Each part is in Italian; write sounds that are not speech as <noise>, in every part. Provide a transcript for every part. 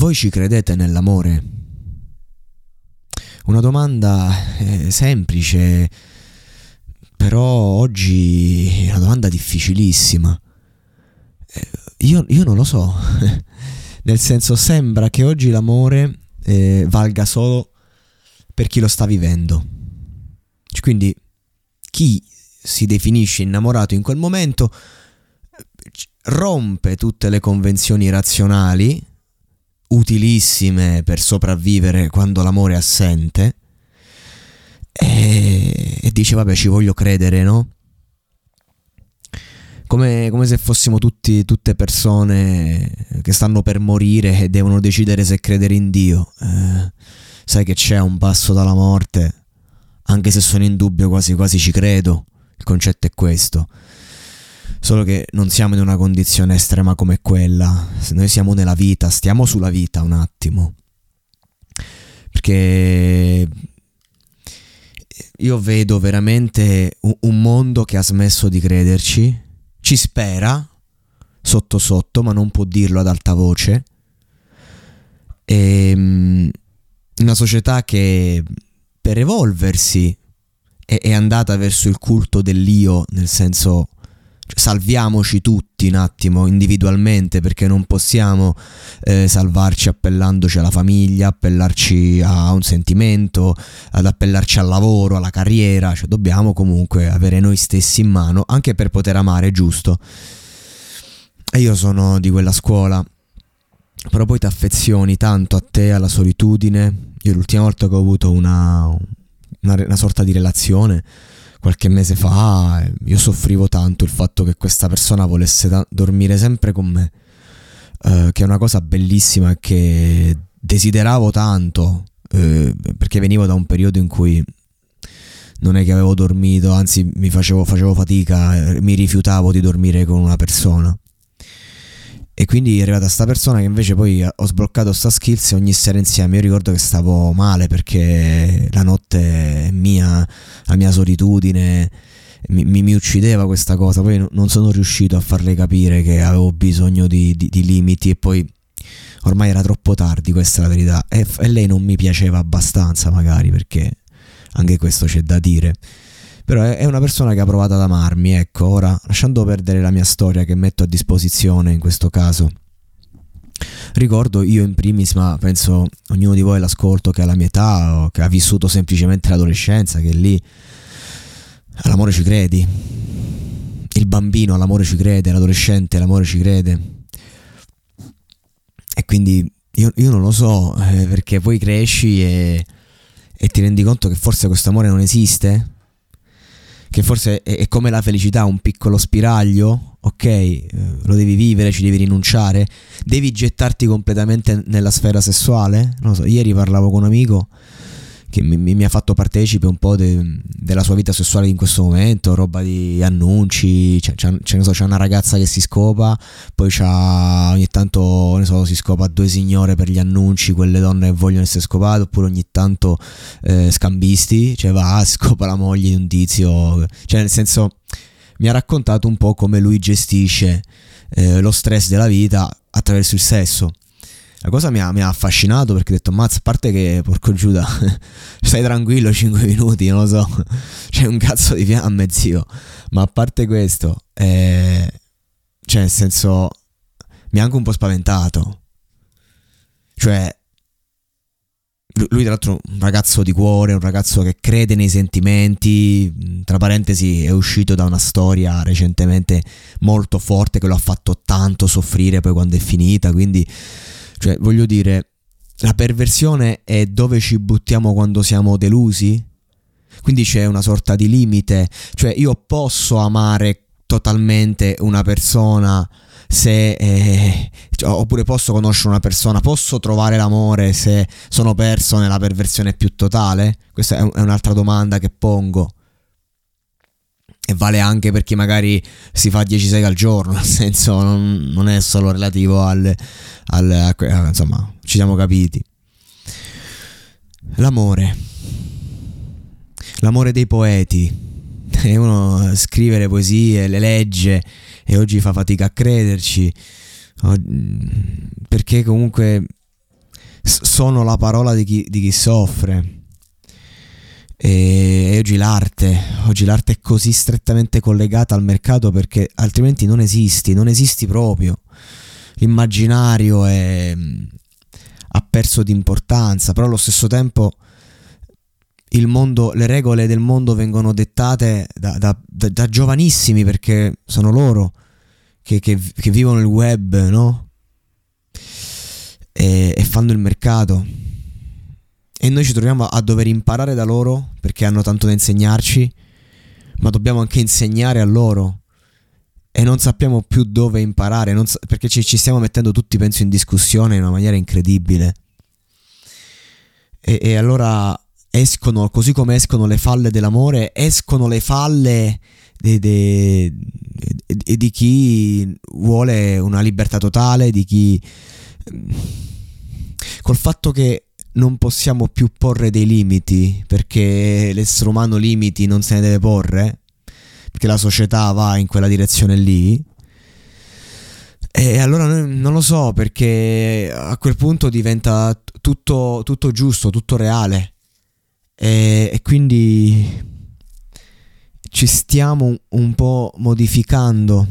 voi ci credete nell'amore? Una domanda eh, semplice, però oggi è una domanda difficilissima. Eh, io, io, non lo so, <laughs> nel senso sembra che oggi l'amore eh, valga solo per chi lo sta vivendo. Quindi chi si definisce innamorato in quel momento rompe tutte le convenzioni razionali utilissime per sopravvivere quando l'amore è assente e, e dice vabbè ci voglio credere no? Come, come, se fossimo tutti, tutte persone che stanno per morire e devono decidere se credere in Dio. Eh, sai che c'è un passo dalla morte, anche se sono in dubbio quasi quasi ci credo. Il concetto è questo. Solo che non siamo in una condizione estrema come quella. Noi siamo nella vita, stiamo sulla vita un attimo. Perché io vedo veramente un mondo che ha smesso di crederci, ci spera sotto sotto, ma non può dirlo ad alta voce. E ehm, una società che per evolversi è andata verso il culto dell'io, nel senso salviamoci tutti un attimo individualmente perché non possiamo eh, salvarci appellandoci alla famiglia, appellarci a un sentimento, ad appellarci al lavoro, alla carriera, cioè dobbiamo comunque avere noi stessi in mano anche per poter amare, giusto? E io sono di quella scuola, però poi ti affezioni tanto a te, alla solitudine. Io l'ultima volta che ho avuto una, una, una sorta di relazione qualche mese fa io soffrivo tanto il fatto che questa persona volesse da- dormire sempre con me, uh, che è una cosa bellissima e che desideravo tanto, uh, perché venivo da un periodo in cui non è che avevo dormito, anzi mi facevo, facevo fatica, mi rifiutavo di dormire con una persona. E quindi è arrivata sta persona che invece poi ho sbloccato sta skills e ogni sera insieme io ricordo che stavo male perché la notte mia, la mia solitudine mi, mi, mi uccideva questa cosa. Poi non sono riuscito a farle capire che avevo bisogno di, di, di limiti e poi ormai era troppo tardi, questa è la verità. E, e lei non mi piaceva abbastanza magari perché anche questo c'è da dire. Però è una persona che ha provato ad amarmi, ecco, ora lasciando perdere la mia storia che metto a disposizione in questo caso. Ricordo io in primis, ma penso ognuno di voi l'ascolto che ha la mia età o che ha vissuto semplicemente l'adolescenza, che lì all'amore ci credi. Il bambino all'amore ci crede, l'adolescente all'amore ci crede. E quindi io, io non lo so, eh, perché poi cresci e, e ti rendi conto che forse questo amore non esiste che forse è, è come la felicità, un piccolo spiraglio, ok, eh, lo devi vivere, ci devi rinunciare, devi gettarti completamente nella sfera sessuale. Non so, ieri parlavo con un amico che mi, mi, ha fatto partecipe un po' de, della sua vita sessuale in questo momento, roba di annunci, c'è, c'è, so, c'è una ragazza che si scopa, poi ogni tanto so, si scopa due signore per gli annunci, quelle donne che vogliono essere scopate, oppure ogni tanto eh, scambisti, cioè va, scopa la moglie di un tizio, cioè nel senso mi ha raccontato un po' come lui gestisce eh, lo stress della vita attraverso il sesso la cosa mi ha, mi ha, affascinato perché ho detto, mazza, a parte che, porco Giuda, <laughs> stai tranquillo 5 minuti, non lo so, <laughs> c'è un cazzo di fiamme, zio. Ma a parte questo, eh, cioè, nel senso, mi ha anche un po' spaventato. Cioè, lui tra l'altro un ragazzo di cuore, un ragazzo che crede nei sentimenti, tra parentesi è uscito da una storia recentemente molto forte che lo ha fatto tanto soffrire poi quando è finita, quindi cioè, voglio dire, la perversione è dove ci buttiamo quando siamo delusi? Quindi c'è una sorta di limite, cioè io posso amare totalmente una persona se eh, cioè, oppure posso conoscere una persona, posso trovare l'amore se sono perso nella perversione più totale? Questa è, è un'altra domanda che pongo e vale anche per chi magari si fa 10 seghe al giorno, <laughs> nel senso non, non è solo relativo al, al, a, insomma, ci siamo capiti. L'amore. L'amore dei poeti. <laughs> E uno scrive le poesie, le legge e oggi fa fatica a crederci. Perché comunque sono la parola di chi, di chi soffre. E oggi l'arte, oggi l'arte è così strettamente collegata al mercato perché altrimenti non esisti, non esisti proprio. L'immaginario è, ha perso di importanza, però allo stesso tempo mondo, le regole del mondo vengono dettate da, da, da, da giovanissimi perché sono loro che, che, che vivono il web, no? E, e fanno il mercato. E noi ci troviamo a dover imparare da loro perché hanno tanto da insegnarci, ma dobbiamo anche insegnare a loro. E non sappiamo più dove imparare, sa- perché ci, ci, stiamo mettendo tutti, penso, in discussione in una maniera incredibile. E, e allora escono, così come escono le falle dell'amore, escono le falle di, di, di chi vuole una libertà totale, di chi... col fatto che non possiamo più porre dei limiti, perché l'essere umano limiti non se ne deve porre, perché la società va in quella direzione lì. E allora non lo so, perché a quel punto diventa tutto, tutto giusto, tutto reale. E, e quindi ci stiamo un po' modificando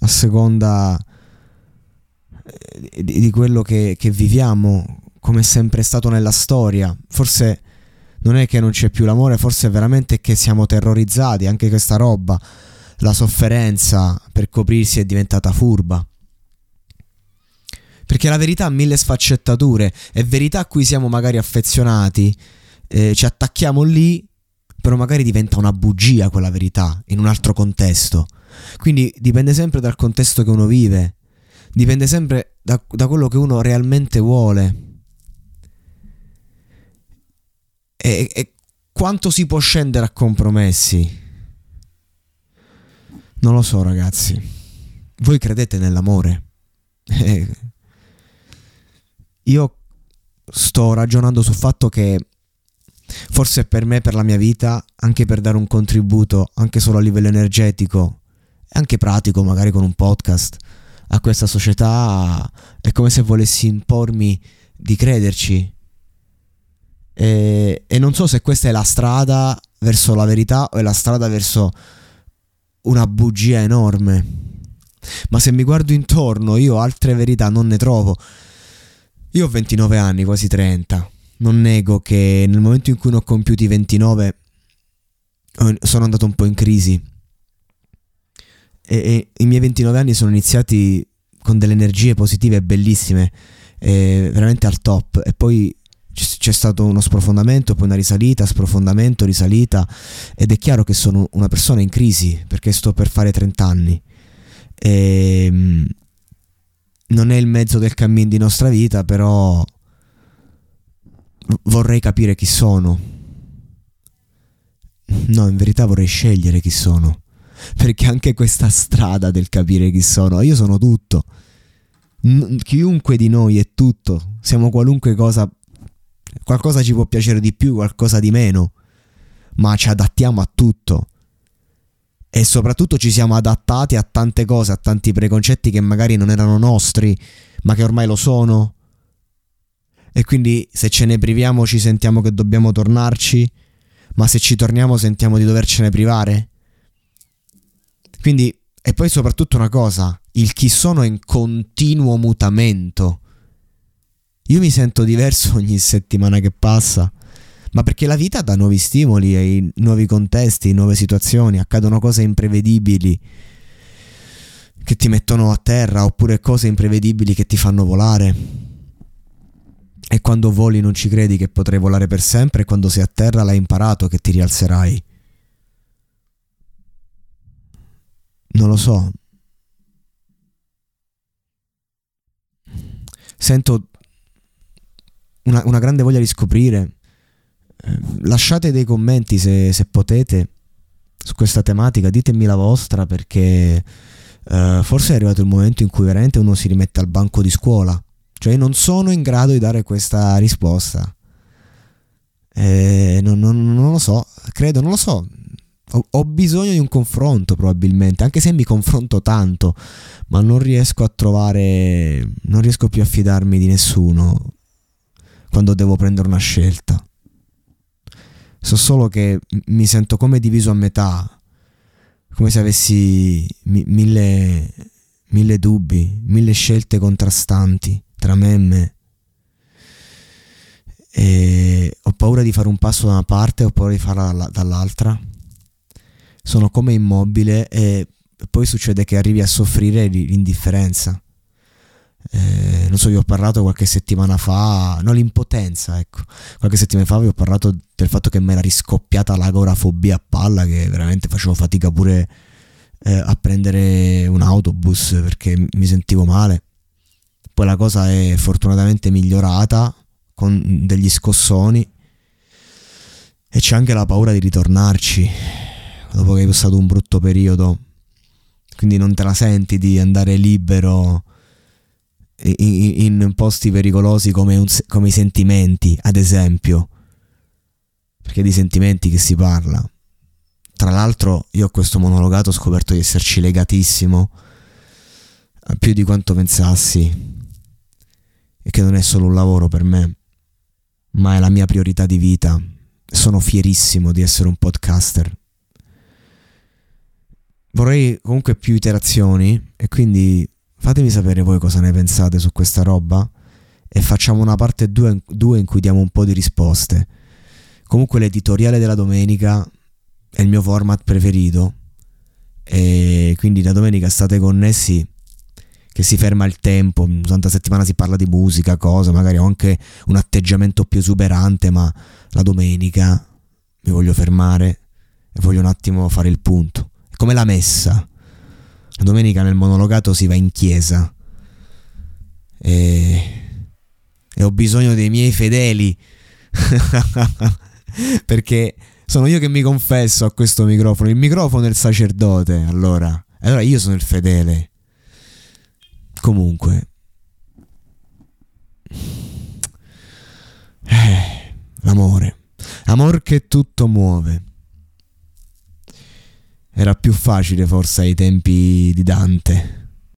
a seconda eh, di, quello che, che viviamo, come è sempre stato nella storia. Forse non è che non c'è più l'amore, forse è veramente che siamo terrorizzati, anche questa roba, la sofferenza per coprirsi è diventata furba. Perché la verità ha mille sfaccettature, è verità a cui siamo magari affezionati, eh, ci attacchiamo lì, però magari diventa una bugia quella verità in un altro contesto. Quindi dipende sempre dal contesto che uno vive, dipende sempre da, da quello che uno realmente vuole. E, e quanto si può scendere a compromessi? Non lo so, ragazzi. Voi credete nell'amore? <laughs> Io sto ragionando sul fatto che Forse per me, per la mia vita, anche per dare un contributo, anche solo a livello energetico anche pratico, magari con un podcast, a questa società, è come se volessi impormi di crederci. E, e non so se questa è la strada verso la verità o è la strada verso una bugia enorme. Ma se mi guardo intorno, io altre verità non ne trovo. Io ho 29 anni, quasi 30 non nego che nel momento in cui ne ho compiuti 29 sono andato un po' in crisi. E, e i miei 29 anni sono iniziati con delle energie positive bellissime, veramente al top. E poi c'è stato uno sprofondamento, poi una risalita, sprofondamento, risalita. Ed è chiaro che sono una persona in crisi perché sto per fare 30 anni. E, ehm, non è il mezzo del cammino di nostra vita, però vorrei capire chi sono. No, in verità vorrei scegliere chi sono. <laughs> Perché anche questa strada del capire chi sono, io sono tutto. Chiunque di noi è tutto. Siamo qualunque cosa. Qualcosa ci può piacere di più, qualcosa di meno. Ma ci adattiamo a tutto. E soprattutto ci siamo adattati a tante cose, a tanti preconcetti che magari non erano nostri, ma che ormai lo sono e quindi se ce ne priviamo ci sentiamo che dobbiamo tornarci, ma se ci torniamo sentiamo di dovercene privare. Quindi, e poi soprattutto una cosa, il chi sono è in continuo mutamento. Io mi sento diverso <laughs> ogni settimana che passa, ma perché la vita dà nuovi stimoli, nuovi contesti, nuove situazioni, accadono cose imprevedibili che ti mettono a terra oppure cose imprevedibili che ti fanno volare. E quando voli non ci credi che potrai volare per sempre e quando sei a terra l'hai imparato che ti rialzerai. Non lo so. Sento una, una grande voglia di scoprire. Eh, lasciate dei commenti se, se, potete su questa tematica, ditemi la vostra perché eh, forse è arrivato il momento in cui veramente uno si rimette al banco di scuola cioè non sono in grado di dare questa risposta. Eh, non, non, non, lo so, credo, non lo so. Ho, ho, bisogno di un confronto probabilmente, anche se mi confronto tanto, ma non riesco a trovare, non riesco più a fidarmi di nessuno. Quando devo prendere una scelta. So solo che mi sento come diviso a metà, come se avessi mi- mille, mille dubbi, mille scelte contrastanti tra me e me. E ho paura di fare un passo da una parte, ho paura di farla dall'altra. Sono come immobile e poi succede che arrivi a soffrire l'indifferenza. Eh, non so, vi ho parlato qualche settimana fa, no, l'impotenza, ecco. Qualche settimana fa vi ho parlato del fatto che mi era riscoppiata l'agorafobia a palla, che veramente facevo fatica pure eh, a prendere un autobus perché mi sentivo male. Poi la cosa è fortunatamente migliorata con degli scossoni e c'è anche la paura di ritornarci dopo che hai passato un brutto periodo. Quindi non te la senti di andare libero in, posti pericolosi come, un, come i sentimenti, ad esempio. Perché di sentimenti che si parla. Tra l'altro io a questo monologato ho scoperto di esserci legatissimo più di quanto pensassi e che non è solo un lavoro per me, ma è la mia priorità di vita. Sono fierissimo di essere un podcaster. Vorrei comunque più iterazioni e quindi Fatemi sapere voi cosa ne pensate su questa roba e facciamo una parte 2 in cui diamo un po' di risposte. Comunque l'editoriale della domenica è il mio format preferito e quindi la domenica state connessi che si ferma il tempo, la settimana si parla di musica, cose, magari ho anche un atteggiamento più esuberante, ma la domenica mi voglio fermare e voglio un attimo fare il punto. È come la messa. Domenica nel monologato si va in chiesa e, e ho bisogno dei miei fedeli <laughs> perché sono io che mi confesso a questo microfono. Il microfono è il sacerdote, allora. Allora io sono il fedele. Comunque. Eh, l'amore. Amor che tutto muove. Era più facile forse ai tempi di Dante.